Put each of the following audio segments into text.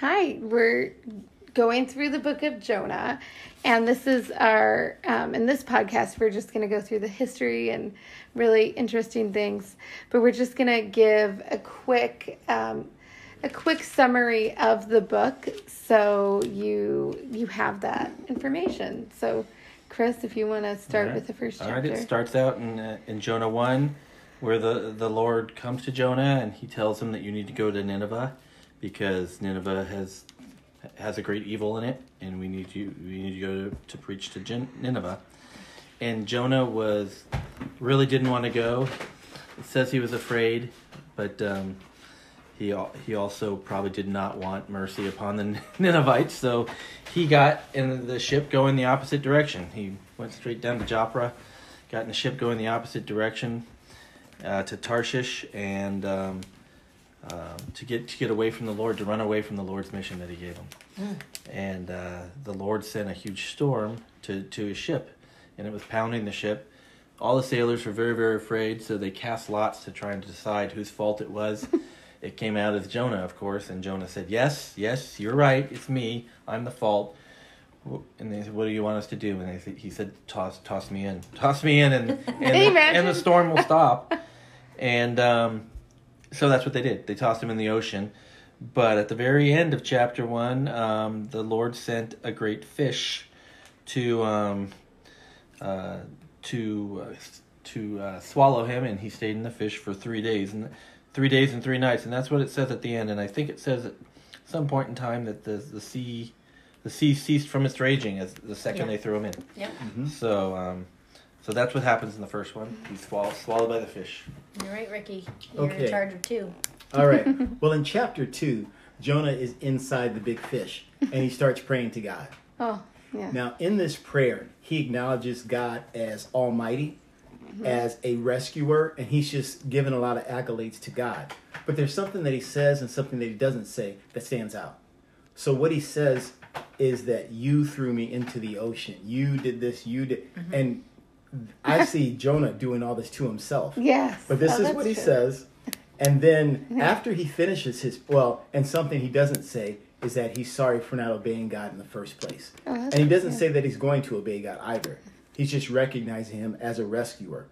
Hi, we're going through the book of Jonah, and this is our, um, in this podcast, we're just going to go through the history and really interesting things, but we're just going to give a quick, um, a quick summary of the book so you you have that information. So, Chris, if you want to start right. with the first chapter. All right, it starts out in uh, in Jonah one, where the the Lord comes to Jonah and he tells him that you need to go to Nineveh, because Nineveh has has a great evil in it, and we need you we need to go to, preach to Gen- Nineveh. And Jonah was really didn't want to go. It says he was afraid, but um, he he also probably did not want mercy upon the Ninevites, so he got in the ship going the opposite direction. He went straight down to Joppa, got in the ship going the opposite direction uh, to Tarshish, and um, uh, to get to get away from the Lord, to run away from the Lord's mission that He gave him. And uh, the Lord sent a huge storm to to his ship, and it was pounding the ship. All the sailors were very very afraid, so they cast lots to try and decide whose fault it was. it came out as Jonah, of course, and Jonah said, "Yes, yes, you're right. It's me. I'm the fault." And they said, "What do you want us to do?" And they said, he said, "Toss, toss me in, toss me in, and and, Imagine. and the storm will stop." and um, so that's what they did. They tossed him in the ocean. But at the very end of chapter one, um, the Lord sent a great fish to um, uh, to uh, to uh, swallow him, and he stayed in the fish for three days and three days and three nights, and that's what it says at the end. And I think it says at some point in time that the the sea the sea ceased from its raging as the second Yeah. they threw him in. Yep. So um, so that's what happens in the first one. He's swallowed swallowed by the fish. You're right, Ricky. You're Okay. in charge of two. All right. Well, in chapter two, Jonah is inside the big fish and he starts praying to God. oh, yeah. Now, in this prayer, he acknowledges God as Almighty, mm-hmm. as a rescuer, and he's just giving a lot of accolades to God. But there's something that he says and something that he doesn't say that stands out. So, what he says is that you threw me into the ocean. You did this, you did. Mm-hmm. And I see Jonah doing all this to himself. Yes. But this Oh, is what he true. says. And then after he finishes his well, and something he doesn't say is that he's sorry for not obeying God in the first place. Oh, and he doesn't yeah. say that he's going to obey God either. He's just recognizing him as a rescuer.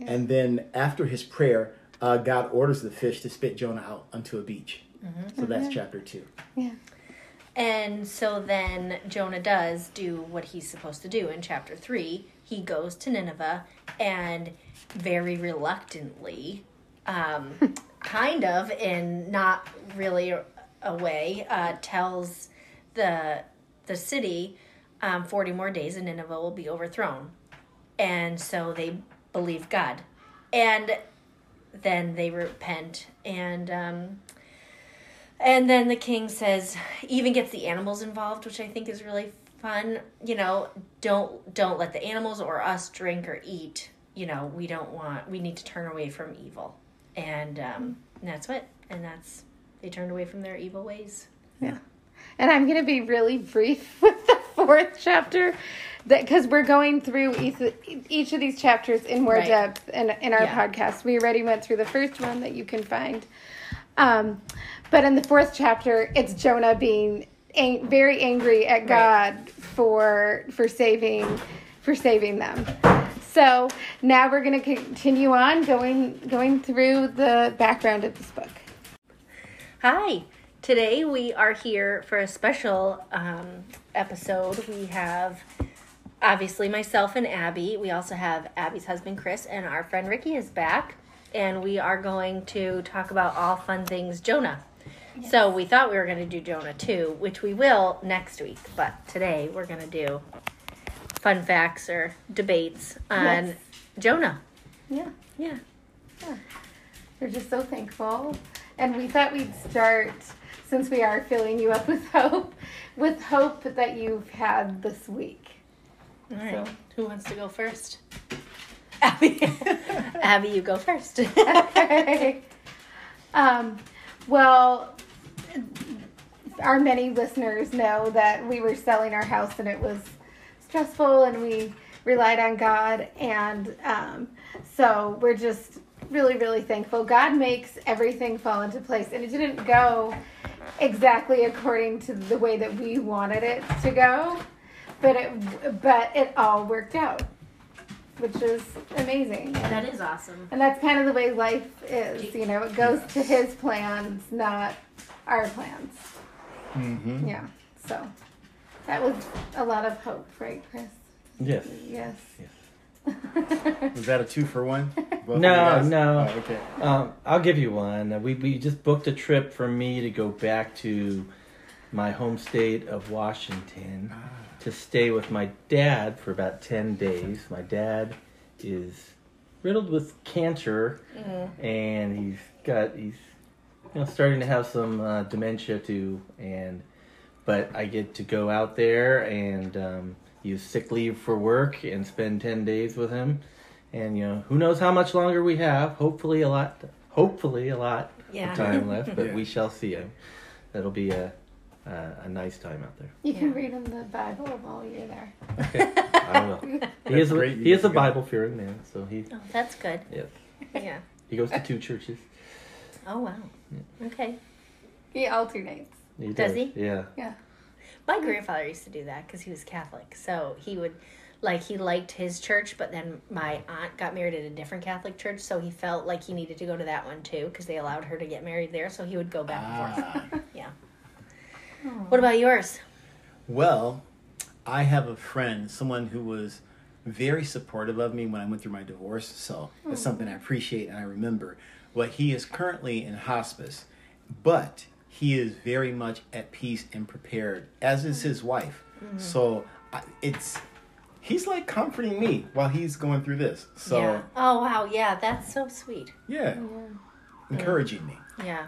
And then after his prayer, uh, God orders the fish to spit Jonah out onto a beach. So that's chapter two. Yeah. And so then Jonah does do what he's supposed to do in chapter three. He goes to Nineveh and very reluctantly, um, kind of in not really a, way, uh, tells the the city um, forty more days and Nineveh will be overthrown. And so they believe God, and then they repent and. Um, and then the king says, even gets the animals involved, which I think is really fun. You know, don't don't let the animals or us drink or eat. You know, we don't want. We need to turn away from evil, and um, and that's what. And that's they turned away from their evil ways. Yeah. And I'm going to be really brief with the fourth chapter because we're going through each, each of these chapters in more Right. depth in, in our Yeah. podcast. We already went through the first one that you can find. Um, but in the fourth chapter, it's Jonah being ang- very angry at God for for saving for saving them. So now we're going to continue on going going through the background of this book. Hi. Today we are here for a special um, episode. We have obviously myself and Abby. We also have Abby's husband Chris and our friend Ricky is back, and we are going to talk about all fun things Jonah. So we thought we were going to do Jonah too, which we will next week. But today we're going to do fun facts or debates on Yes. Jonah. Yeah. Yeah. We're just so thankful. And we thought we'd start, since we are filling you up with hope, with hope that you've had this week. All right. So- Who wants to go first? Abby. Abby, you go first. Okay. um, well, our many listeners know that we were selling our house and it was stressful and we relied on God. And um, so we're just really, really thankful. God makes everything fall into place. And it didn't go exactly according to the way that we wanted it to go, but it but it all worked out, which is amazing. That is awesome. And that's kind of the way life is, you know, it goes to his plans, not our plans. Mm-hmm. Yeah. So that was a lot of hope, right, Chris? Yes. Yes. yes. Was that a two for one? Both No, no. Oh, okay. Um, I'll give you one. Uh, We we just booked a trip for me to go back to my home state of Washington to stay with my dad for about ten days. My dad is riddled with cancer, and he's got he's you know starting to have some uh, dementia too. And but I get to go out there and um, use sick leave for work and spend ten days with him. And you know, who knows how much longer we have? Hopefully a lot. Hopefully a lot Yeah. of time left, but Yeah. we shall see him. That'll be a a, a nice time out there. You can Yeah. read him the Bible while you're there. Okay, I will. He That's is a, he is a Bible fearing man, so he Oh, that's good. yes Yeah. he goes to two churches. Oh wow. Okay. He alternates. He Does he? Yeah. Yeah. My grandfather used to do that because he was Catholic. So he would, like, he liked his church, but then my aunt got married at a different Catholic church, so he felt like he needed to go to that one too because they allowed her to get married there. So he would go back and forth. Ah. Yeah. What about yours? Well, I have a friend, someone who was very supportive of me when I went through my divorce. So it's something I appreciate and I remember. Well, he is currently in hospice, but he is very much at peace and prepared, as is his wife. Mm-hmm. So it's he's like comforting me while he's going through this. So yeah. Oh wow. Yeah, that's so sweet. yeah, encouraging me. Yeah.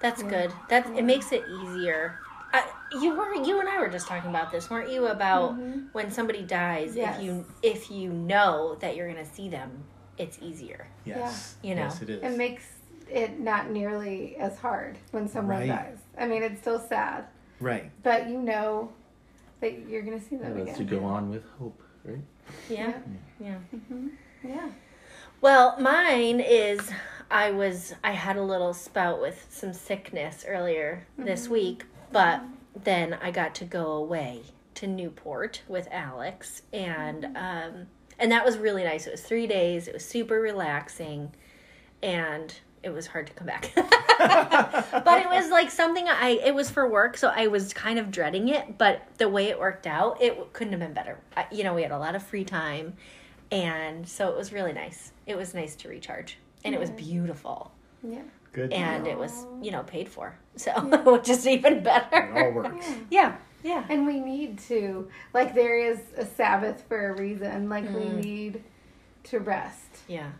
That's good. That it makes it easier. I, you were you and I were just talking about this, weren't you? About mm-hmm. when somebody dies, Yes. if you if you know that you're gonna see them, it's easier. Yes, Yeah. You know. yes, it is. It makes it not nearly as hard when someone Right. dies. I mean, it's still sad, right. but you know that you're going to see them That's to go on with hope, right? Yeah. Yeah. Mm-hmm. Yeah. Well, mine is I was I had a little spout with some sickness earlier this mm-hmm. week, but mm-hmm. then I got to go away to Newport with Alex and um and that was really nice. It was 3 days. It was super relaxing and it was hard to come back. but it was like something I it was for work, so I was kind of dreading it, but the way it worked out, it couldn't have been better. I, you know, we had a lot of free time and so it was really nice. It was nice to recharge. And it was beautiful. Yeah. Good. And it was, you know, paid for. So, which is even it better. all works. Yeah. Yeah. And we need to, like, there is a Sabbath for a reason. Like, we Mm. need to rest. Yeah.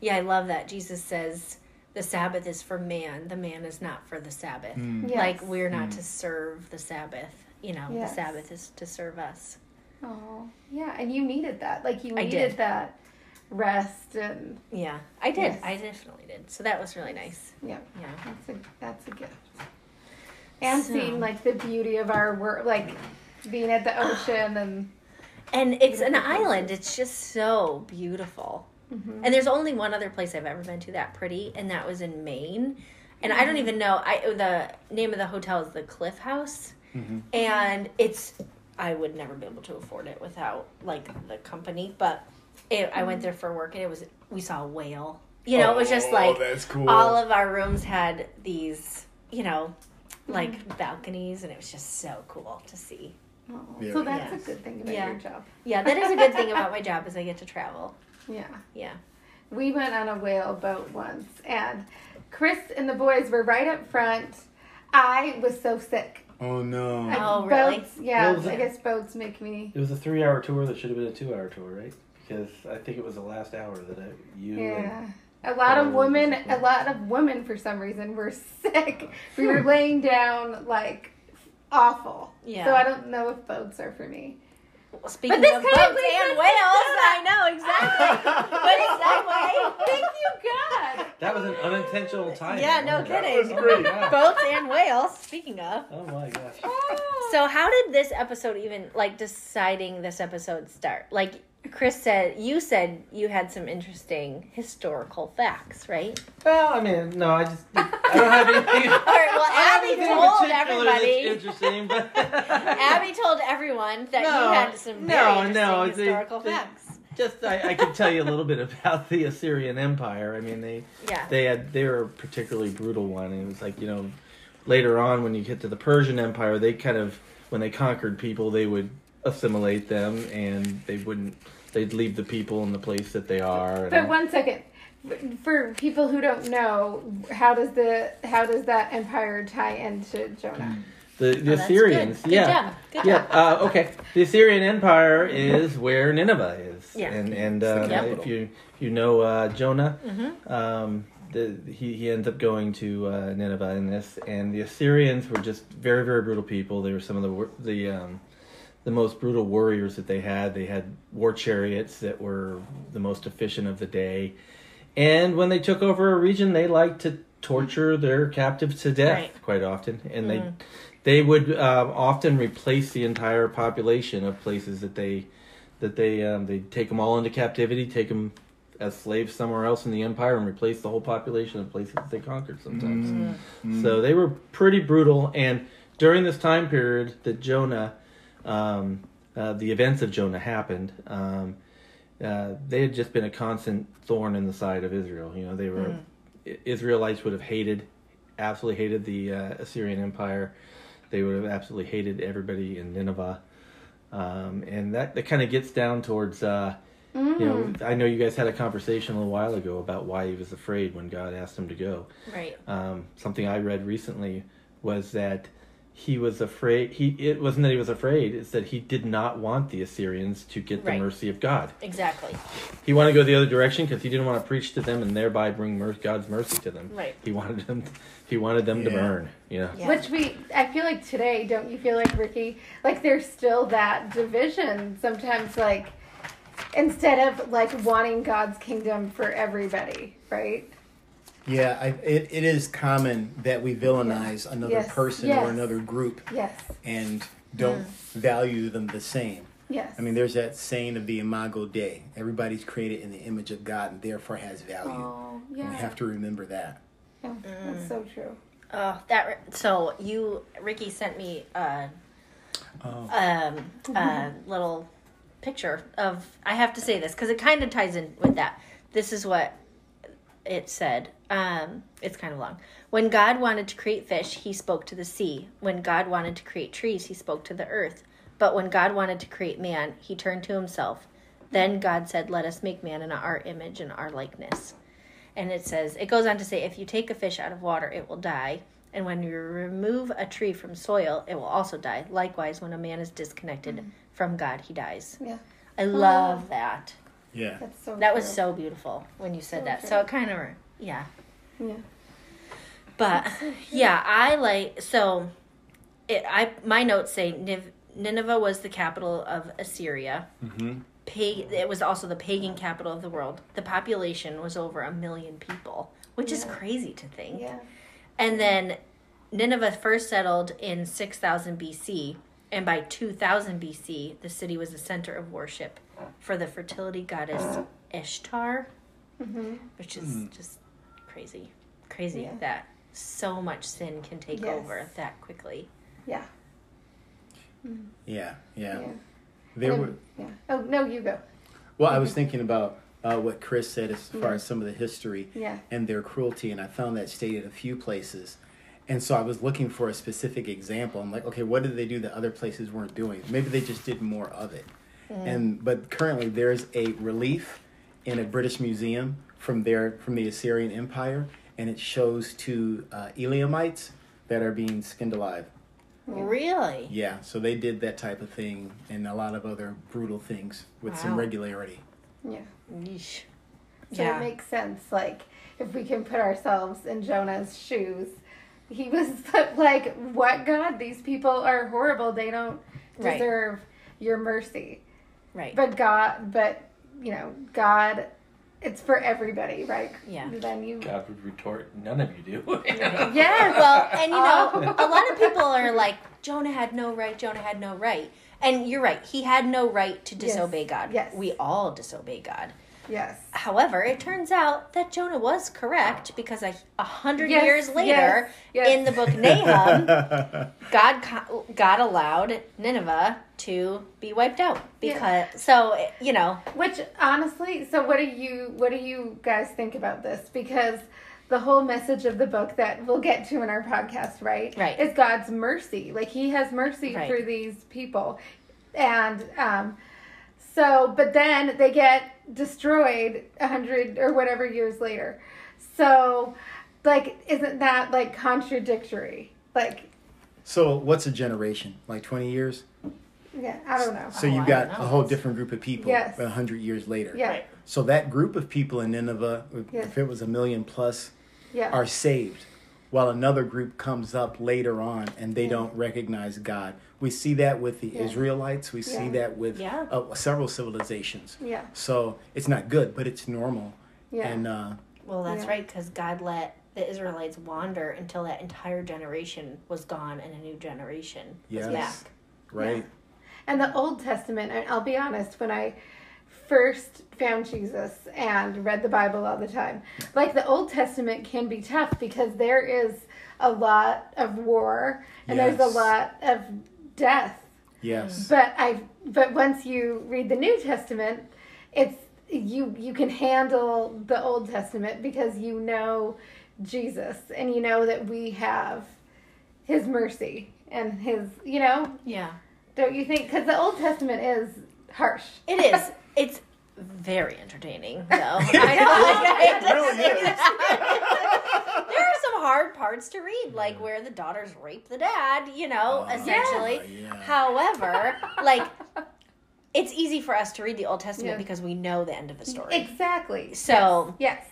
Yeah, I love that. Jesus says the Sabbath is for man, the man is not for the Sabbath. Mm. Yes. Like, we're not to serve the Sabbath. You know, Yes. the Sabbath is to serve us. Oh, yeah. And you needed that. Like, you I needed did. that rest and, Yeah, I did. Yes. I definitely did. So that was really nice. yeah. Yeah. That's a that's a gift. And So- seeing like the beauty of our work, like being at the ocean and And it's an places. island. It's just so beautiful. Mm-hmm. And there's only one other place I've ever been to that pretty, and that was in Maine. And I don't mm-hmm. even know. I the name of the hotel is the Cliff House, Mhm. and it's I would never be able to afford it without like the company. But it, I went mm-hmm. there for work, and it was we saw a whale. You know, it was just Oh, like that's cool. all of our rooms had these, you know, like balconies, and it was just so cool to see. oh, Yeah. so that's Yes. a good thing about Yeah. your job. Yeah, that is a good thing about my job is I get to travel. Yeah. Yeah. We went on a whale boat once, and Chris and the boys were right up front. I was so sick. Oh no. I- Oh, really? Boats, yeah, What was I guess boats make me. It was a three-hour tour that should have been a two-hour tour, right? Because I think it was the last hour that I, you and Yeah. A lot of Oh, women, a lot of women for some reason were sick. We were laying down like awful. Yeah. So I don't know if boats are for me. Speaking this of kind boats of and us whales, to I know exactly. but it's that way. Thank you, God. that was an unintentional time. Yeah, no Oh, that kidding. was great. Yeah. Boats and whales. Speaking of. Oh my gosh. Oh. So how did this episode even like deciding this episode start? Like Chris said, you said you had some interesting historical facts, right? Well, I mean, no, I just I don't have anything. All right. Well, Abby don't have anything in told everybody. interesting, but Abby told everyone that No, you had some no, very no, interesting they- historical they- facts. just I, I can tell you a little bit about the Assyrian Empire. I mean, they Yeah. they had they were a particularly brutal one. And it was like you know, later on when you get to the Persian Empire, they kind of when they conquered people, they would assimilate them, and they wouldn't. They'd leave the people in the place that they are. But And, one second, for people who don't know, how does the how does that empire tie into Jonah? the the Oh, Assyrians, Good. yeah. Good job. Good Yeah. job. Uh, okay. The Assyrian Empire is where Nineveh is. Yeah. And and uh, capital. if you if you know uh, Jonah, Mm-hmm. um, the, he he ends up going to uh, Nineveh in this, and the Assyrians were just very very brutal people. They were some of the the um, the most brutal warriors that they had. They had war chariots that were the most efficient of the day, and when they took over a region, they liked to torture their captives to death Right. quite often, and Mhm. they they would um, often replace the entire population of places that they that they um, they take them all into captivity, take them as slaves somewhere else in the empire, and replace the whole population of places that they conquered. Sometimes, Mm-hmm. so they were pretty brutal. And during this time period that Jonah, um, uh, the events of Jonah happened. Um, uh, they had just been a constant thorn in the side of Israel. You know, they were I- Israelites would have hated, absolutely hated the uh, Assyrian Empire. They would have absolutely hated everybody in Nineveh, um, and that that kind of gets down towards. Uh, Mm. You know, I know you guys had a conversation a little while ago about why he was afraid when God asked him to go. Right. Um, something I read recently was that he was afraid. He it wasn't that he was afraid; it's that he did not want the Assyrians to get the Right. mercy of God. Exactly. He wanted to go the other direction because he didn't want to preach to them and thereby bring mer- God's mercy to them. Right. He wanted them. He wanted them to burn. You know. Yeah. Which we, I feel like today, don't you feel like Ricky? Like there's still that division sometimes. Like instead of like wanting God's kingdom for everybody, right? Yeah, I, it, it is common that we villainize another Yes. person Yes. or another group Yes. and don't mm. value them the same. Yes. I mean, there's that saying of the Imago Dei. Everybody's created in the image of God and therefore has value. oh And yeah. we have to remember that. Yeah, That's mm. so true. Oh, that. So you, Ricky, sent me a Oh. um, a mm-hmm. little picture of. I have to say this because it kind of ties in with that. This is what it said. Um, it's kind of long. When God wanted to create fish, he spoke to the sea. When God wanted to create trees, he spoke to the earth. But when God wanted to create man, he turned to himself. Then God said, Let us make man in our image and our likeness. And it says, it goes on to say, if you take a fish out of water, it will die. And when you remove a tree from soil, it will also die. Likewise, when a man is disconnected from God, he dies. Yeah. I love that. Yeah. That's so. That was true. so beautiful when you said So that. true. So it kind of, yeah. Yeah. But yeah, I like so. It I my notes say Niv, Nineveh was the capital of Assyria. Mm-hmm. Pa- it was also the pagan capital of the world. The population was over a million people, which is crazy to think. Yeah. And then Nineveh first settled in 6000 BC, and by 2000 BC, the city was a center of worship for the fertility goddess Ishtar, Mm-hmm. which is just crazy. Crazy Yeah. that so much sin can take Yes. over that quickly. Yeah. Yeah. Yeah. Yeah. There And- were. Yeah. Oh no, you go. Well, I was thinking about uh, what Chris said as far Yeah. as some of the history Yeah. and their cruelty, and I found that stated a few places. And so I was looking for a specific example. I'm like, okay, what did they do that other places weren't doing? Maybe they just did more of it. And but currently there's a relief in a British museum from there from the Assyrian Empire, and it shows two uh, Elamites that are being skinned alive. Really? Yeah, so they did that type of thing and a lot of other brutal things with some regularity. Yeah. Yeesh. So Yeah. it makes sense. Like if we can put ourselves in Jonah's shoes, he was like, "What God? These people are horrible. They don't Right. deserve your mercy." Right. But God, but you know, God, it's for everybody, right? Yeah. Then you. God would retort, "None of you do." yeah. well, and you know, Oh. a lot of people are like, Jonah had no right, Jonah had no right. And you're right, he had no right to Yes. disobey God. Yes. We all disobey God. Yes. However, it turns out that Jonah was correct because a, a hundred Yes, years later, yes, yes. in the book Nahum, God God allowed Nineveh to be wiped out because so you know Which honestly, so what do you what do you guys think about this? Because the whole message of the book that we'll get to in our podcast, right? Right. Is God's mercy. Like he has mercy Right. for these people. And um so but then they get destroyed a hundred or whatever years later. So like isn't that like contradictory? Like So what's a generation? Like twenty years? yeah, I don't know. So Oh, you've got a whole different group of people Yes. a hundred years later. Yeah. Right. So that group of people in Nineveh, Yes. if it was a million plus, Yeah. are saved, while another group comes up later on and they don't recognize God. We see that with the Yeah. Israelites. We see that with Yeah. uh, several civilizations. yeah. So it's not good, but it's normal. Yeah. And uh, well that's Yeah. right because God let the Israelites wander until that entire generation was gone and a new generation was Yes. back. right, And the Old Testament, and I'll be honest, when I first found Jesus and read the Bible all the time, like the Old Testament can be tough because there is a lot of war and there's a lot of death. yes, But I but once you read the New Testament, it's you you can handle the Old Testament because you know Jesus and you know that we have his mercy and his, you know, Yeah, don't you think? Because the Old Testament is harsh. it is. it's very entertaining though. I know. really is. there are some hard parts to read, like where the daughters rape the dad, you know, Oh, essentially. Oh, yeah. However, like it's easy for us to read the Old Testament Yeah. because we know the end of the story. Exactly. So Yes.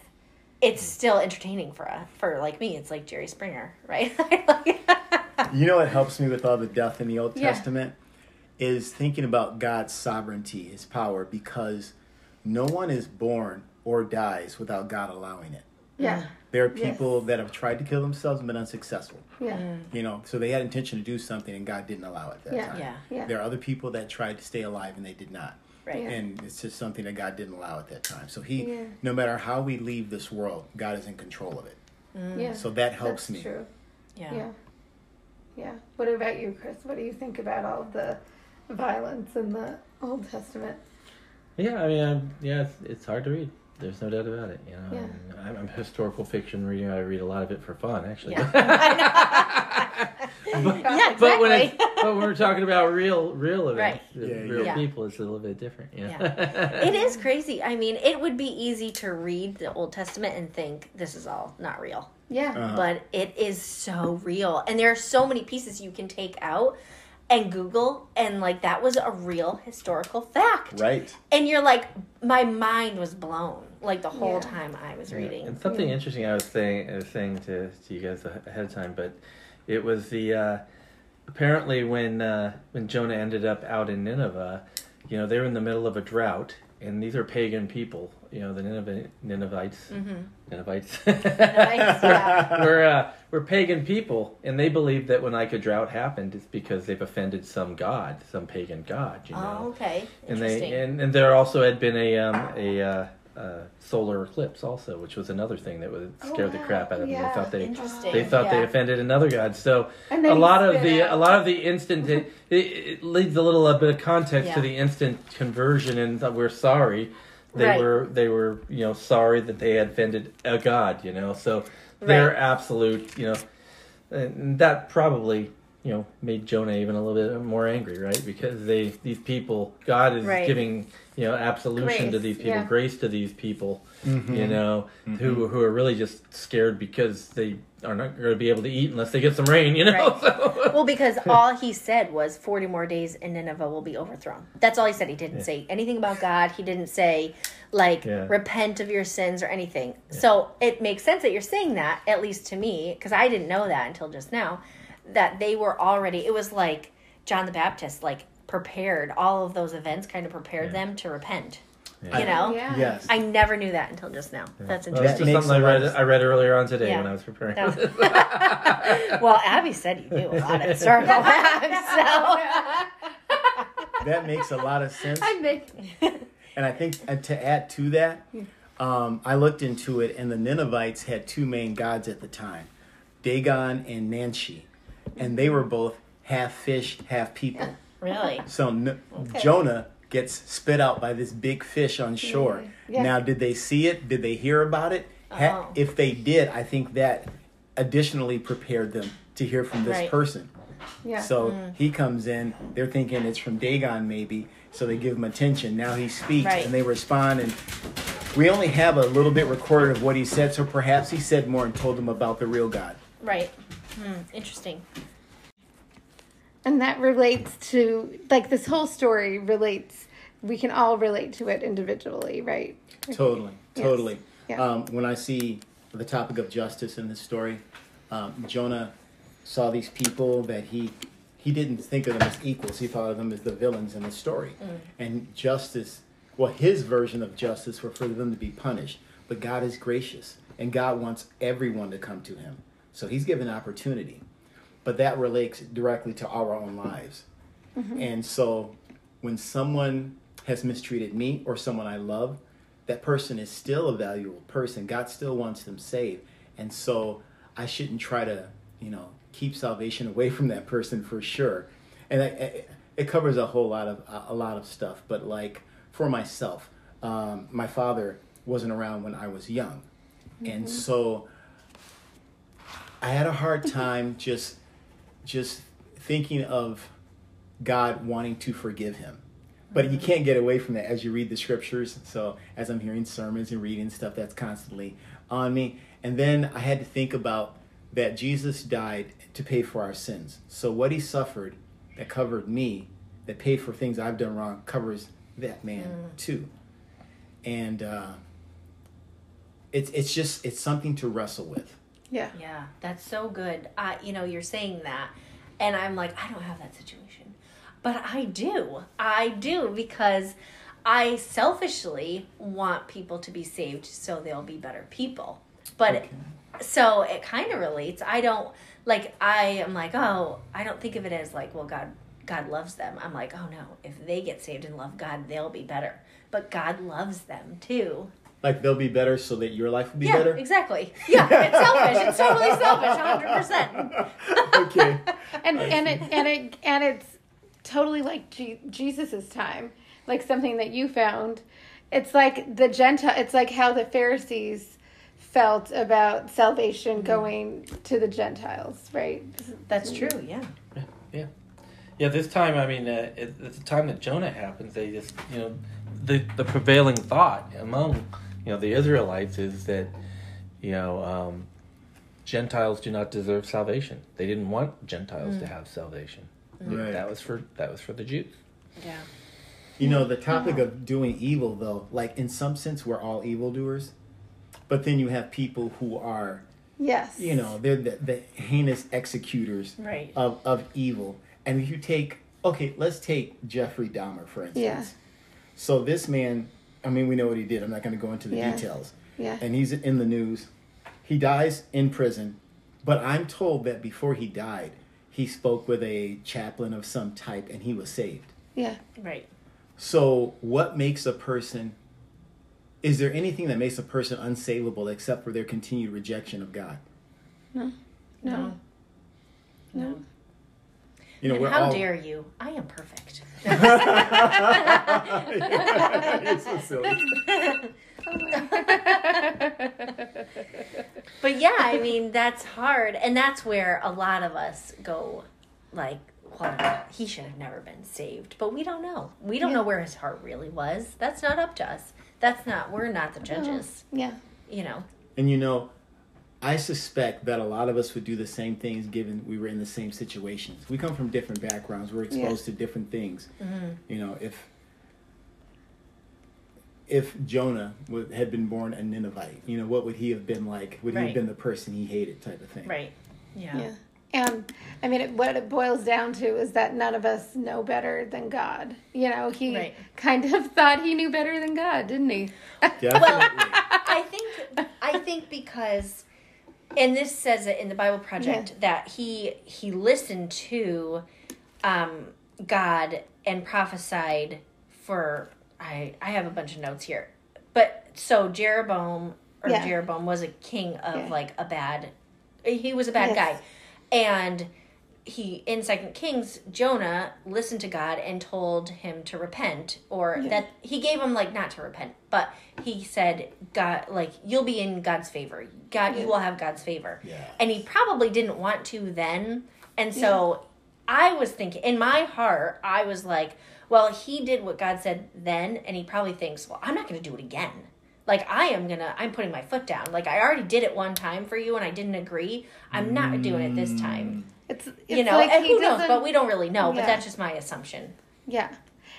it's still entertaining for us, for like me. It's like Jerry Springer, right? You know what helps me with all the death in the Old Yeah. Testament is thinking about God's sovereignty, His power, because no one is born or dies without God allowing it. Yeah. Mm. There are people that have tried to kill themselves and been unsuccessful. Yeah. Mm. You know, so they had intention to do something and God didn't allow it that Yeah. time. yeah, Yeah. There are other people that tried to stay alive and they did not. right. Yeah. And it's just something that God didn't allow at that time. So He, Yeah. no matter how we leave this world, God is in control of it. Mm. Yeah. So that helps That's me. True. Yeah. Yeah. Yeah. What about you, Chris? What do you think about all the violence in the Old Testament? Yeah, I mean, I'm, yeah, it's, it's hard to read. There's no doubt about it. You know, Yeah. I'm, I'm historical fiction reading. I read a lot of it for fun, actually. Yeah. but, Yeah, but when exactly. it's, but when we're talking about real real events, Right. Yeah, real yeah. people, it's a little bit different. You know? It is crazy. I mean, it would be easy to read the Old Testament and think this is all not real. Yeah. Uh-huh. But it is so real. And there are so many pieces you can take out and Google and like that was a real historical fact. Right. And you're like my mind was blown like the whole Yeah. time I was Yeah, reading. And something interesting I was saying I was saying to, to you guys ahead of time, but it was the uh, apparently when uh, when Jonah ended up out in Nineveh, you know, they were in the middle of a drought, and these are pagan people, you know, the Nineveh, Ninevites, Ninevites, yeah. we're uh, we're pagan people, and they believe that when like a drought happened, it's because they've offended some god, some pagan god, you know Oh, okay. and Interesting. they and, and there also had been a um, a uh, uh, solar eclipse also, which was another thing that would scare the wow. crap out of them. Yeah. They thought they they thought they offended another god. So a lot of the out- a lot of the instant it, it, it leads a little a bit of context Yeah. to the instant conversion and that we're sorry. They Right. were they were you know sorry that they had offended a god. You know, so they're absolute. You know, and that probably you know made Jonah even a little bit more angry, right? Because they these people, God is Right. giving you know absolution to these people, yeah. grace to these people, Mm-hmm. you know, who who are really just scared because they are not going to be able to eat unless they get some rain, you know. Right. So- Well, because all he said was 40 more days and Nineveh will be overthrown. That's all he said. He didn't say anything about God. He didn't say, like, Yeah. repent of your sins or anything. So it makes sense that you're saying that, at least to me, because I didn't know that until just now, that they were already, it was like John the Baptist, like, prepared all of those events, kind of prepared Yeah. them to repent. Yeah. You know? Yeah. Yes. I never knew that until just now. That's Well, that's interesting. just something I a lot read. I read earlier on today Yeah. when I was preparing. Was- well, Abby said you knew a lot of historical facts, so. that makes a lot of sense. I make And I think and to add to that, um, I looked into it, and the Ninevites had two main gods at the time, Dagon and Nanshe, and they were both half fish, half people. Really? So N- Jonah gets spit out by this big fish on shore. Yeah. Now, did they see it? Did they hear about it? Ha- Oh. If they did, I think that additionally prepared them to hear from this Right. person. Yeah. So mm. he comes in, they're thinking it's from Dagon maybe, so they give him attention. Now he speaks Right. and they respond and we only have a little bit recorded of what he said, so perhaps he said more and told them about the real God. Right. Hmm, interesting. And that relates to like this whole story relates. We can all relate to it individually, right? Totally, Yes. totally. Yeah. Um, when I see the topic of justice in this story, um, Jonah saw these people that he he didn't think of them as equals. He thought of them as the villains in the story. And justice, well, his version of justice were for them to be punished. But God is gracious, and God wants everyone to come to Him. So He's given opportunity. But that relates directly to our own lives. And so when someone has mistreated me or someone I love, that person is still a valuable person. God still wants them saved. And so I shouldn't try to, you know, keep salvation away from that person for sure. And I, I, it covers a whole lot of a lot of stuff, but like for myself, um, my father wasn't around when I was young. And so I had a hard time just just thinking of God wanting to forgive him. But you can't get away from that as you read the scriptures. So as I'm hearing sermons and reading stuff, that's constantly on me. And then I had to think about that Jesus died to pay for our sins. So what he suffered that covered me, that paid for things I've done wrong, covers that man too. And uh, it's it's just it's something to wrestle with. Yeah. Yeah, that's so good. Uh, you know, you're saying that, and I'm like, I don't have that situation, but I do. I do because I selfishly want people to be saved so they'll be better people. But Okay. so it kind of relates. I don't like. I am like, oh, I don't think of it as like, well, God, God loves them. I'm like, oh no, if they get saved and love God, they'll be better. But God loves them too. Like they'll be better so that your life will be yeah, better. exactly. Yeah, it's selfish. It's totally selfish, 100%. okay. and and it and it and it's totally like Je- Jesus's time, like something that you found. It's like the Gentile. It's like how the Pharisees felt about salvation going to the Gentiles, right? That's true, yeah. Yeah, yeah. This time, I mean, uh, at, at the time that Jonah happens, they just, you know, the the prevailing thought among, you know, the Israelites is that, you know, um, Gentiles do not deserve salvation. They didn't want Gentiles to have salvation. Right. That was for that was for the Jews. Yeah. You know, the topic of doing evil, though, like in some sense, we're all evildoers. But then you have people who are, Yes. you know, they're the, the heinous executors Right. of, of evil. And if you take, okay, let's take Jeffrey Dahmer, for instance. Yeah. So this man, I mean, we know what he did. I'm not going to go into the Yeah. details. Yeah. And he's in the news. He dies in prison. But I'm told that before he died, he spoke with a chaplain of some type and he was saved. Yeah. Right. So, what makes a person? Is there anything that makes a person unsavable except for their continued rejection of God? No. No. No. You know, and how all. dare you? I am perfect. You're so silly. But yeah, I mean, that's hard. And that's where a lot of us go, like, well, he should have never been saved. But we don't know. We don't Yeah. know where his heart really was. That's not up to us. That's not, we're not the judges, Yeah. you know. And you know, I suspect that a lot of us would do the same things given we were in the same situations. We come from different backgrounds. We're exposed to different things. Mm-hmm. You know, if if Jonah would, had been born a Ninevite, you know, what would he have been like? Would he have been the person he hated, type of thing? Right. Yeah. Yeah. And I mean, it, what it boils down to is that none of us know better than God. You know, he Right. kind of thought he knew better than God, didn't he? Definitely. I think I think because and this says it in the Bible Project that he he listened to um, God and prophesied for I I have a bunch of notes here. But so Jeroboam or Yeah. Jeroboam was a king of Yeah. like a bad he was a bad Yes. guy. And he in Second Kings, Jonah listened to God and told him to repent, or Yeah. that he gave him like not to repent, but he said, God, like you'll be in God's favor. God, Yeah. you will have God's favor. Yeah. And he probably didn't want to then, and so I was thinking in my heart, I was like, well, he did what God said then, and he probably thinks, well, I'm not going to do it again. Like I am gonna, I'm putting my foot down. Like I already did it one time for you, and I didn't agree. I'm not doing it this time mm. It's, it's you know, like and he who knows? But we don't really know. But that's just my assumption. Yeah.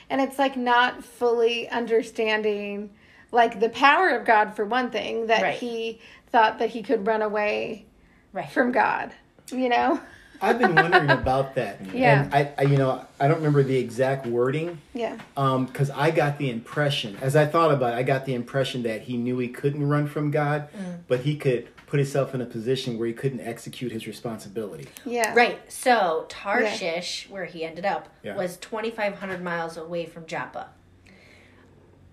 And it's like not fully understanding like the power of God for one thing that Right. he thought that he could run away Right. from God, you know? I've been wondering about that. Yeah. And I, I, you know, I don't remember the exact wording Yeah. because I got the impression, as I thought about it, I got the impression that he knew he couldn't run from God, Mm. but he could put himself in a position where he couldn't execute his responsibility. Yeah. Right. So Tarshish, where he ended up, Yeah. was 2,500 miles away from Joppa.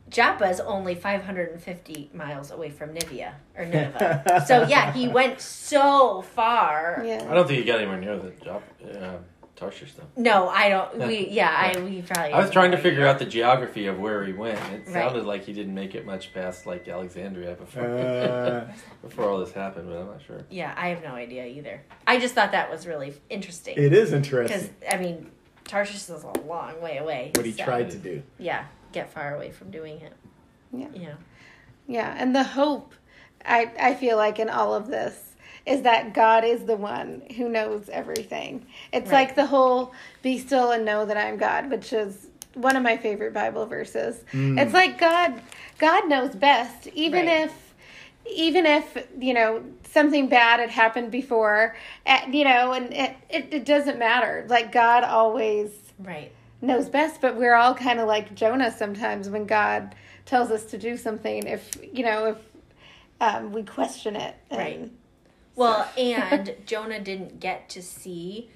Joppa is only 550 miles away from Nineveh or Nineveh. so yeah, he went so far. Yeah. I don't think he got anywhere near the job, uh, Tarshish though. No, I don't. We yeah, I we probably. I was trying to figure out the geography of where he went. It Right. sounded like he didn't make it much past like Alexandria before Uh, before all this happened, but I'm not sure. Yeah, I have no idea either. I just thought that was really interesting it is interesting because interesting I mean, Tarshish is a long way away. what he so- tried to do. Yeah, get far away from doing it. Yeah. Yeah. Yeah. And the hope I I feel like in all of this is that God is the one who knows everything. It's Right. like the whole be still and know that I'm God, which is one of my favorite Bible verses. It's like God God knows best even Right. if even if you know something bad had happened before eh, you know and it, it, it doesn't matter like god always Right. knows best but we're all kind of like jonah sometimes when god tells us to do something if you know if um, we question it and- Right. Well, and Jonah didn't get to see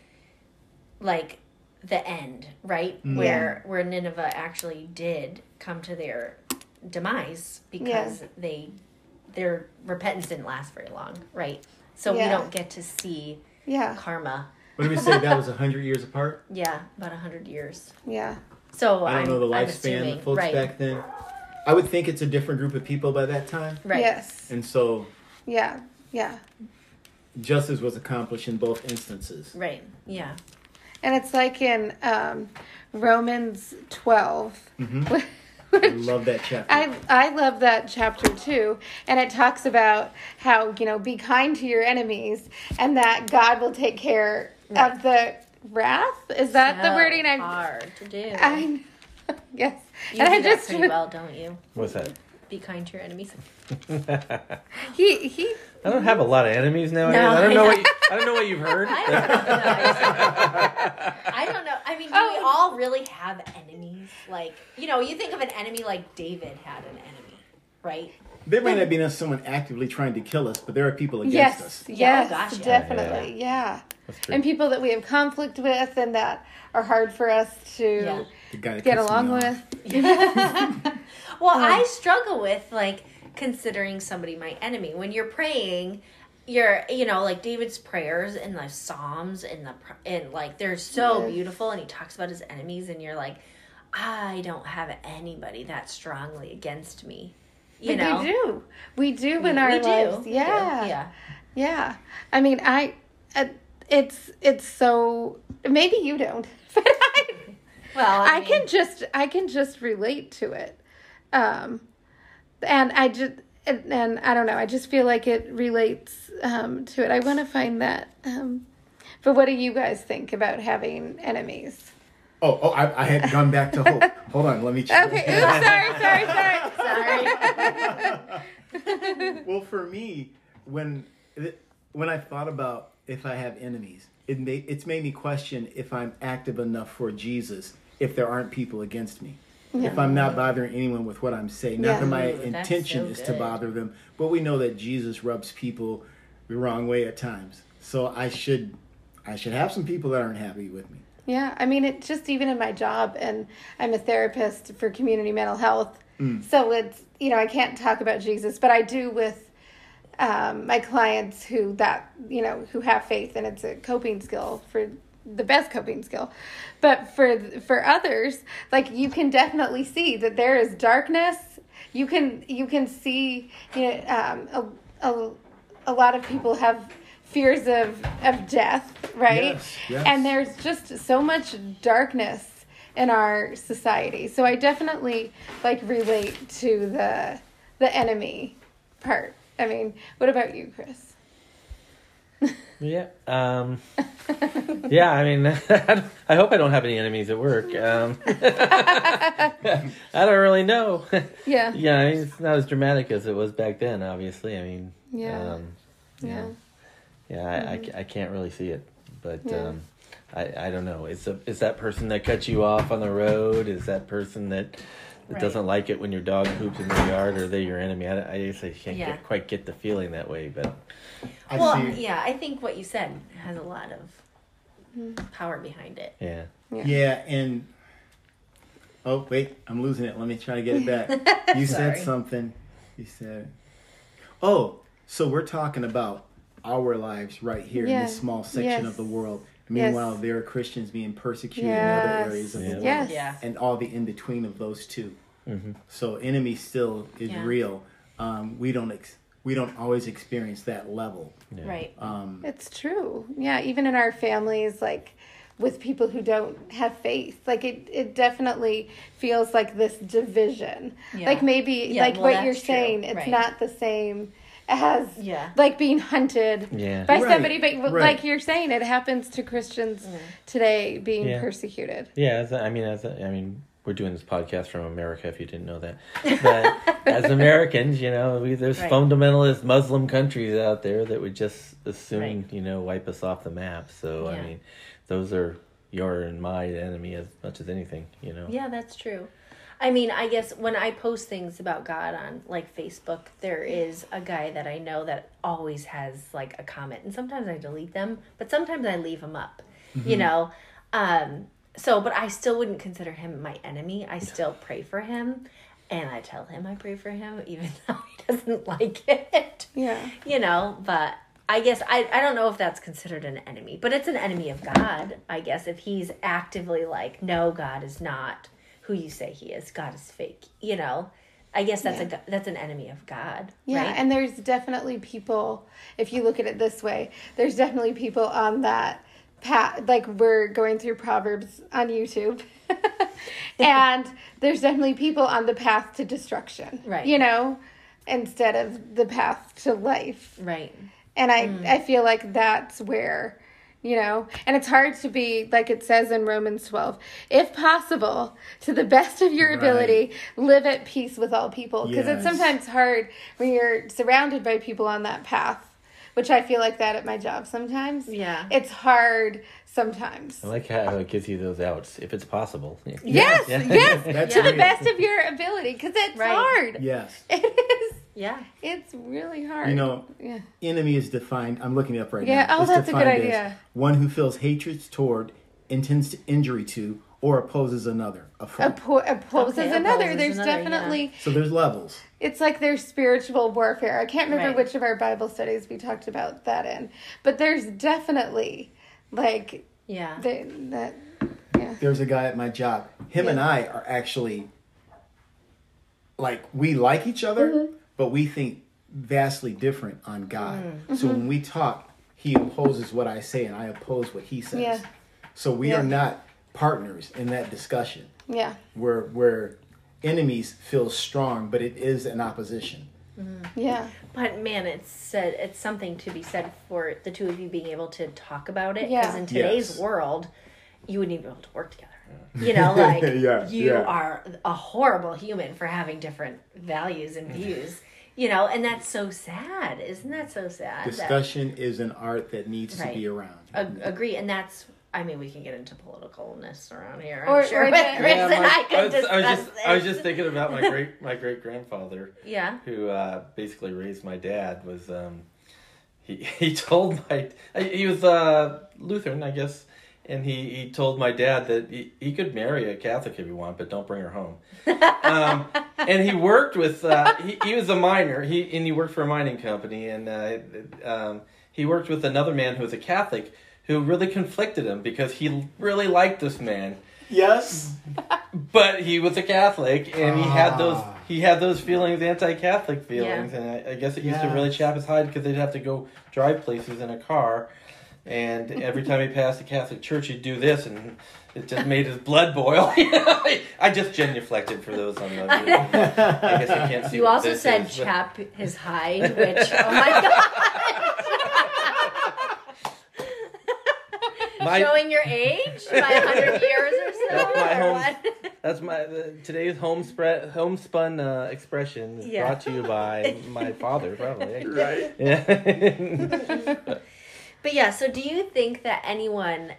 like the end, right? Mm. Where where Nineveh actually did come to their demise because they their repentance didn't last very long, right? So we don't get to see yeah karma. What did we say? That was hundred years apart. Yeah, about a hundred years. yeah So I don't I'm, know the I'm lifespan assuming, of folks right? back then. I would think it's a different group of people by that time, Right. yes and so yeah yeah justice was accomplished in both instances. Right. Yeah. and it's like in um, romans 12 Mhm. I love that chapter. I I love that chapter too, and it talks about how you know be kind to your enemies, and that God will take care Right. of the wrath. Is that the wording? I'm. hard to do. I yes, you and do I that just pretty well, don't you? What's that? Be kind to your enemies. he he I don't have a lot of enemies nowadays. No, I don't know what you, I don't know what you've heard. I don't know. I don't know. I mean, do we Oh. all really have enemies? Like, you know, you think of an enemy like David had an enemy, right? there may not be someone actively trying to kill us, but there are people against yes us. Yeah, oh yes gosh, yeah. definitely yeah. That's and people that we have conflict with and that are hard for us to Yeah. The guy that get along with. Well, I um, struggle with like considering somebody my enemy. When you're praying, you're you know like David's prayers and the Psalms and the and like they're so Yes. beautiful, and he talks about his enemies, and you're like, I don't have anybody that strongly against me. You But know, we do. We do in We- our we do. lives. We do. Yeah. yeah. Yeah. I mean, I, uh, it's, it's so, maybe you don't, but I, Well, I, I, mean, can just, I can just relate to it. Um, and I just, and, and I don't know, I just feel like it relates, um, to it. I want to find that, um, but what do you guys think about having enemies? Oh, oh, I, I had gone back to hope. Hold on, let me check. Okay. Oops, sorry, sorry, sorry. Sorry. well, for me, when when I thought about if I have enemies, it made it's made me question if I'm active enough for Jesus. If there aren't people against me, if I'm not bothering anyone with what I'm saying, not that my Ooh, intention so is to bother them, but we know that Jesus rubs people the wrong way at times. So I should I should have some people that aren't happy with me. Yeah, I mean, it just even in my job, and I'm a therapist for community mental health. So it's, you know, I can't talk about Jesus, but I do with um, my clients who that, you know, who have faith, and it's a coping skill for the best coping skill. But for for others, like you can definitely see that there is darkness. You can you can see, you know, um, a, a a lot of people have fears of of death, right? Yes, yes. And there's just so much darkness in our society. So I definitely like relate to the the enemy part. I mean, what about you, Chris? Yeah. Um, yeah. I mean, I hope I don't have any enemies at work. Um, I don't really know. Yeah. yeah. I mean, it's not as dramatic as it was back then. Obviously. I mean. Yeah. Um, Yeah. yeah. I, I, ca- I can't really see it, but Yeah. um, I, I don't know. Is the, is that person that cuts you off on the road? Is that person that, that Right. doesn't like it when your dog poops in your yard? or they're your enemy? I, I guess I can't Yeah. get, quite get the feeling that way, but I well, see. yeah, I think what you said has a lot of mm-hmm. power behind it. yeah. Yeah, and oh wait, I'm losing it. Let me try to get it back. You said something. You said, oh, so we're talking about our lives right here in this small section Yes. of the world. Yes. Meanwhile, there are Christians being persecuted in other areas of the Yeah. world, Yes. And all the in between of those two. hmm So enemy still is Yeah. real. Um, we don't ex- we don't always experience that level. Yeah. Right. Um, It's true. Yeah, even in our families, like with people who don't have faith, like it, it definitely feels like this division. Yeah. Like maybe, Yeah, like well, what you're true. saying, it's Right. not the same as Yeah. like being hunted Yeah. by Right, somebody, but right. like you're saying, it happens to Christians Mm. today being Yeah. persecuted. Yeah, as a, I mean, as a, I mean, we're doing this podcast from America. If you didn't know that, but as Americans, you know, we, there's Right. fundamentalist Muslim countries out there that would just assume Right. you know, wipe us off the map. So Yeah. I mean, those are your and my enemy as much as anything. You know. Yeah, that's true. I mean, I guess when I post things about God on like Facebook, there is a guy that I know that always has like a comment, and sometimes I delete them, but sometimes I leave them up. You know, um, so but I still wouldn't consider him my enemy. I still pray for him, and I tell him I pray for him, even though he doesn't like it. Yeah. You know, but I guess I, I don't know if that's considered an enemy, but it's an enemy of God, I guess, if he's actively like, no, God is not who you say he is. God is fake. You know, I guess that's a that's an enemy of God. Yeah, right? and there's definitely people, if you look at it this way, there's definitely people on that path. Like we're going through Proverbs on YouTube. and there's definitely people on the path to destruction. Right. You know, instead of the path to life. right. And I, mm. I feel like that's where, you know, and it's hard to be, like it says in Romans 12, if possible, to the best of your Right. ability, live at peace with all people. Because it's sometimes hard when you're surrounded by people on that path, which I feel like that at my job sometimes. Yeah. It's hard sometimes. I like how it gives you those outs if it's possible. Yes, Yeah. yes, That's to the best of your ability, because it's Right. hard. yes. It is. Yeah. It's really hard. You know, Yeah. enemy is defined. I'm looking it up right Yeah, now. oh, It's that's a good idea. One who feels hatred toward, intends to injury to, or opposes another. A foe. Oppo- opposes Okay, another. opposes There's another, yeah. definitely so there's levels. it's like there's spiritual warfare. I can't remember Right. which of our Bible studies we talked about that in, but there's definitely like Yeah. the, that. Yeah. There's a guy at my job. Him and I are actually like we like each other, Mm-hmm. But we think vastly different on God. Mm-hmm. So when we talk, he opposes what I say and I oppose what he says. Yeah. So we Yeah. are not partners in that discussion. Yeah. Where where enemies feel strong, but it is an opposition. Yeah. But man, it's said it's something to be said for the two of you being able to talk about it. Yeah. Because in today's Yes. world, you wouldn't even be able to work together. You know, like Yeah, you yeah. are a horrible human for having different values and views. You know, and that's so sad. Isn't that so sad? Discussion is an art that needs Right. to be around. Ag- agree, and that's. I mean, we can get into politicalness around here. I'm Or- sure or with Chris Yeah, and I could I was, I was discuss just I was just thinking about my great my great grandfather Yeah. who uh, basically raised my dad was um, he he told my he was uh, Lutheran I guess and he, he told my dad that he, he could marry a Catholic if you want, but don't bring her home. um, and he worked with uh, he, he was a miner. He and he worked for a mining company, and uh, um, he worked with another man who was a Catholic who really conflicted him because he really liked this man, Yes. but he was a Catholic, and he had those Ah. he had those feelings, anti-Catholic feelings, and I, I guess it used to really Yes. chap his hide because they'd have to go drive places in a car, and every time he passed a Catholic church, he'd do this, and it just made his blood boil. I just genuflected for those on the. I guess I can't see. You what also this said is, but- chap his hide, which oh my god, My- showing your age by hundred years or so. That's my or home- what? That's my the, today's homespun homespun uh, expression is Yeah. brought to you by my father, probably. Right. Yeah. But yeah, so do you think that anyone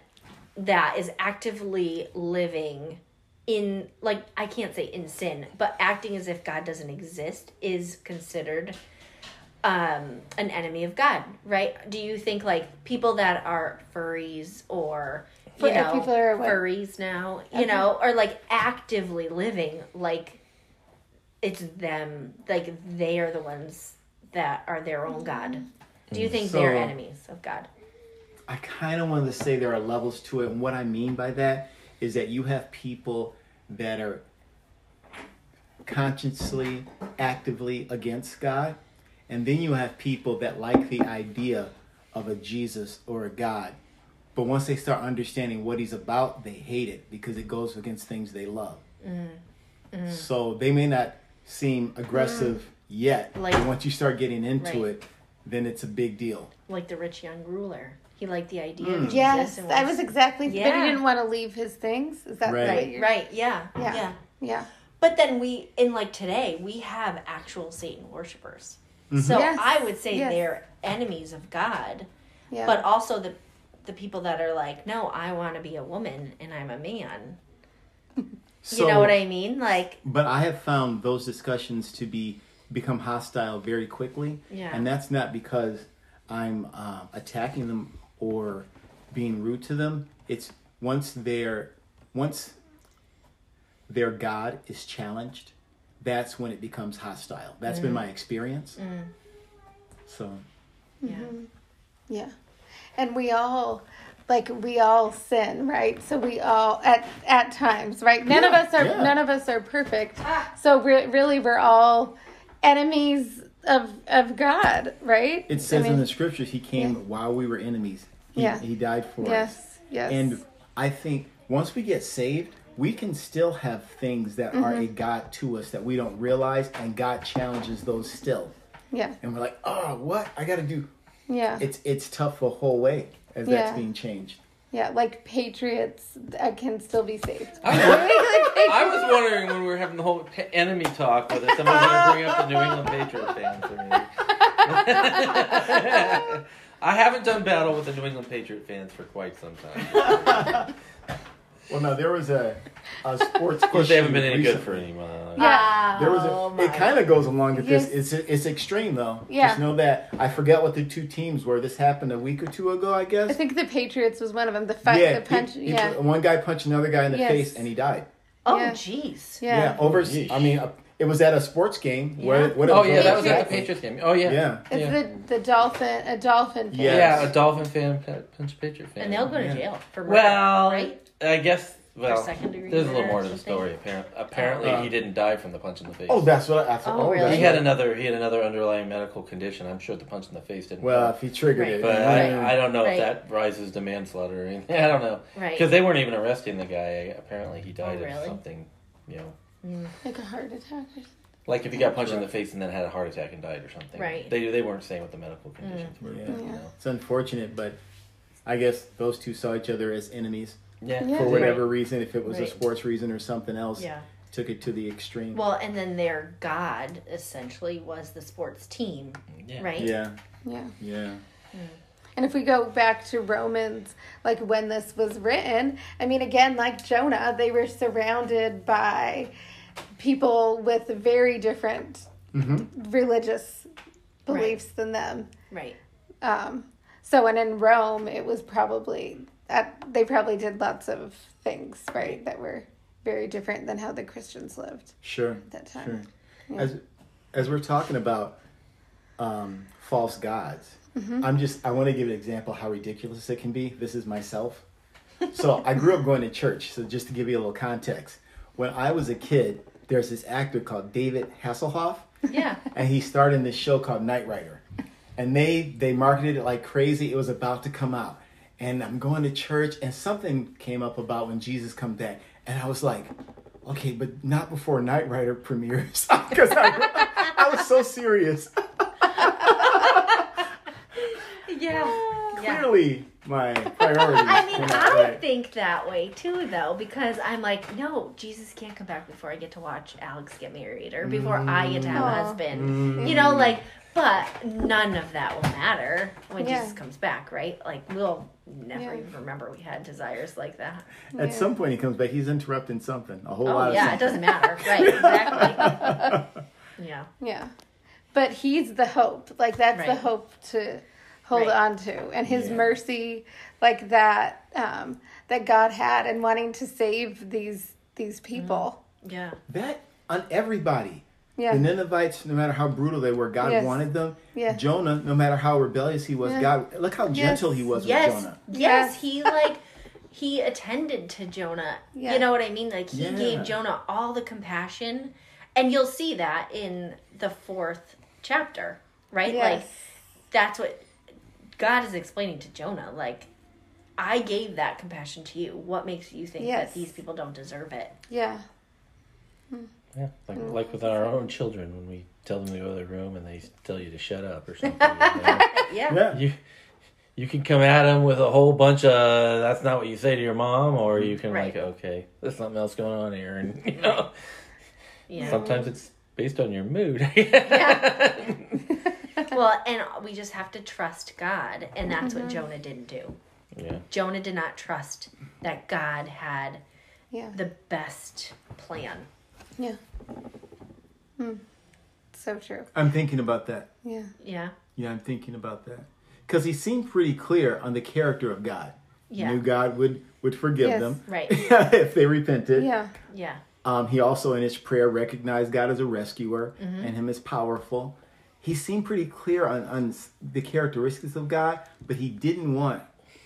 that is actively living in like I can't say in sin, but acting as if God doesn't exist is considered um an enemy of God, right? Do you think like people that are furries or you Fur- know people are what? furries now, you Okay. know, or like actively living like it's them like they are the ones that are their own God. Do you think they're enemies of God? I kind of wanted to say there are levels to it, and what I mean by that is that you have people that are consciously, actively against God, and then you have people that like the idea of a Jesus or a God, but once they start understanding what he's about, they hate it because it goes against things they love. Mm, mm. So they may not seem aggressive yet, Like- but once you start getting into Right. it, then it's a big deal. like the rich young ruler. He liked the idea of Jesus. Yes, and I was exactly. Yeah. But he didn't want to leave his things. Is that Right. right, right, yeah, Yeah. yeah, Yeah. But then we, in like today, we have actual Satan worshippers. So Yes, I would say yes. they're enemies of God, Yeah. but also the the people that are like, no, I want to be a woman and I'm a man. So, you know what I mean? Like, But I have found those discussions to be become hostile very quickly, Yeah. and that's not because I'm uh, attacking them or being rude to them. It's once their once their God is challenged, that's when it becomes hostile. That's been mm. my experience. Mm. So yeah, mm-hmm. Yeah. And we all like we all sin, right? So we all at at times, right? None of us are yeah. none of us are perfect. Ah. So re- really we're all enemies of of God, right? it says I mean, in the scriptures, He came while we were enemies. He, Yeah. he died for us. Yes. Yes. And I think once we get saved, we can still have things that are Mm-hmm. a God to us that we don't realize, and God challenges those still. yeah. And we're like, oh, what? I got to do. Yeah. It's it's tough the whole way as Yeah. that's being changed. Yeah, like patriots uh, can still be saved. I was wondering when we were having the whole enemy talk whether someone was going to bring up the New England Patriot fans or me. I haven't done battle with the New England Patriot fans for quite some time. Well, no, there was a, a sports. Of course, they haven't been any good for anyone. Yeah. There was Oh. It kind of goes along with Yes. this. It's it's extreme though. Yeah. Just know that I forget what the two teams were. This happened a week or two ago, I guess. I think the Patriots was one of them. The fight, yeah. the punch. he- he- yeah. One guy punched another guy in the Yes. face, and he died. Oh, Yeah. jeez. yeah. Yeah. Over. Yeesh. I mean, uh, it was at a sports game. Where, Yeah. what Oh yeah, that was at the Patriots. Patriots game. Oh yeah, Yeah. It's yeah. the the dolphin a dolphin fan. Yeah. Yeah, a Dolphin fan pa- punch Patriot fan. And they'll go to Yeah. jail for murder, Well, right? I guess. Well, second degree there's a little murder more or to the something? story. Apparently, apparently Uh, he didn't die from the punch in the face. Oh, that's what I, I thought. Oh, Oh, really? he had another. He had another underlying medical condition. I'm sure the punch in the face didn't. Well, if he triggered Right. it, but Right. I, I don't know Right. if that rises to manslaughter or anything. I don't know Right. because they weren't even arresting the guy. Apparently, he died Oh, of really? something. You know, Like a heart attack or something. like if he got punched in the face and then had a heart attack and died or something. Right. They they weren't saying what the medical conditions were. Yeah. but, you know. It's unfortunate, but I guess those two saw each other as enemies Yeah. Yeah. for Right. whatever reason. If it was a sports reason or something else, Yeah. took it to the extreme. Well, and then their god essentially was the sports team, Yeah. right? yeah, Yeah. yeah. And if we go back to Romans, like when this was written, I mean, again, like Jonah, they were surrounded by people with very different Mm-hmm. religious beliefs than them. Right. Um, so, and in Rome, it was probably at, they probably did lots of things, right, that were very different than how the Christians lived Sure. at that time. Sure. Yeah. As as we're talking about um, false gods, Mm-hmm. I'm just I want to give an example how ridiculous it can be. This is myself. So I grew up going to church. So just to give you a little context, when I was a kid, there's this actor called David Hasselhoff, Yeah. and he starred in this show called Knight Rider, and they they marketed it like crazy. It was about to come out, and I'm going to church, and something came up about when Jesus come back, and I was like, okay, but not before Knight Rider premieres, because I, I was so serious. Yeah. yeah. Clearly, my priorities. I mean, I right. think that way too, though, because I'm like, no, Jesus can't come back before I get to watch Alex get married or before I get to have a Aw. husband. Mm. You know, like, but none of that will matter when Yeah. Jesus comes back, right? Like, we'll never Yeah. even remember we had desires like that. At Yeah. some point, he comes back. He's interrupting something. A whole Oh, lot of yeah, it doesn't matter. Right, exactly. yeah. Yeah. But he's the hope. Like that's the hope to hold Right. on to. And his Yeah. mercy like that um that God had and wanting to save these these people. Yeah. That on everybody. Yeah. The Ninevites, no matter how brutal they were, God Yes. wanted them. Yeah. Jonah, no matter how rebellious he was, Yeah. God look how gentle he was yes, with Jonah. Yes, Yes. he like he attended to Jonah. Yeah. You know what I mean? Like he Yeah. gave Jonah all the compassion. And you'll see that in the fourth chapter, right? Like that's what God is explaining to Jonah. Like I gave that compassion to you. What makes you think Yes. that these people don't deserve it? yeah. Yeah, like like with our own children when we tell them to go to their room and they tell you to shut up or something. you know? Yeah. Yeah. you you can come at them with a whole bunch of that's not what you say to your mom, or you can Right. like okay, there's something else going on here, and you know Yeah. sometimes it's based on your mood. yeah. well, and we just have to trust God, and that's Mm-hmm. what Jonah didn't do. yeah. Jonah did not trust that God had Yeah. the best plan. Yeah. Hmm. So true. I'm thinking about that. Yeah. Yeah. Yeah, I'm thinking about that. Because he seemed pretty clear on the character of God. Yeah. Knew God would, would forgive Yes. them Right. if they repented. Yeah. Yeah. Um, he also, in his prayer, recognized God as a rescuer Mm-hmm. and him as powerful. He seemed pretty clear on, on the characteristics of God, but he didn't want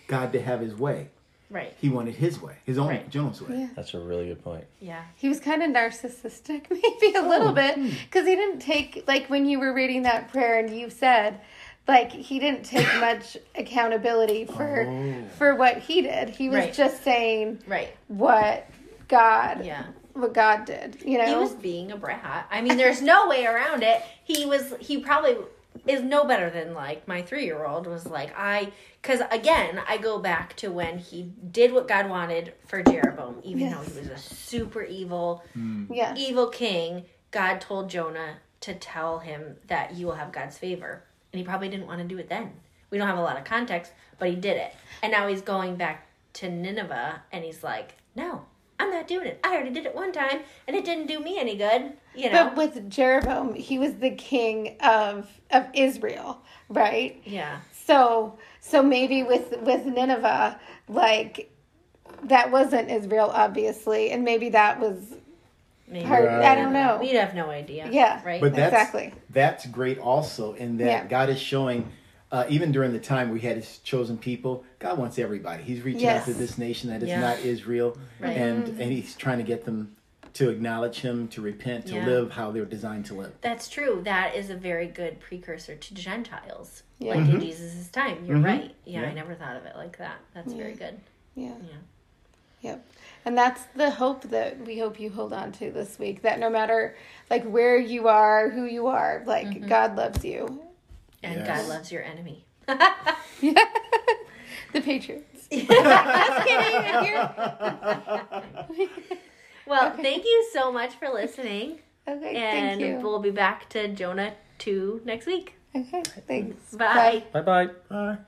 God to have his way. Right. He wanted his way, his own, Right. Jonah's way. Yeah. That's a really good point. Yeah. He was kind of narcissistic, maybe a little oh, bit, hmm. because he didn't take like when you were reading that prayer and you said, like he didn't take much accountability for Oh. for what he did. He was Right. just saying Right. what God, Yeah. what God did. You know, He was being a brat. I mean, there's no way around it. He was. He probably is no better than like my three year old was like I. Because again, I go back to when he did what God wanted for Jeroboam, even though he was a super evil, hmm. yeah, evil king. God told Jonah to tell him that you will have God's favor, and he probably didn't want to do it then. We don't have a lot of context, but he did it, and now he's going back to Nineveh, and he's like, "No, I'm not doing it. I already did it one time, and it didn't do me any good." You know? But with Jeroboam, he was the king of of Israel, right? yeah, So so maybe with with Nineveh, like that wasn't Israel, obviously, and maybe that was maybe. hard. Right. I don't know. We'd have no idea. Yeah. Right. But that's, Exactly. That's great also in that Yeah. God is showing, uh, even during the time we had his chosen people, God wants everybody. He's reaching out to this nation that is Yeah. not Israel, Right. and and he's trying to get them to acknowledge him, to repent, to Yeah. live how they were designed to live. That's true. That is a very good precursor to Gentiles, Yeah. like in Jesus' time. You're Mhm. right. Yeah, I never thought of it like that. That's very good. Yeah. Yeah. Yep. And that's the hope that we hope you hold on to this week. That no matter like where you are, who you are, like God loves you. And Yes. God loves your enemy. The Patriots. Just kidding. If you're- Well, thank you so much for listening. okay. And thank you. we'll be back to Jonah 2 next week. Okay. Thanks. Bye. Bye bye. Bye.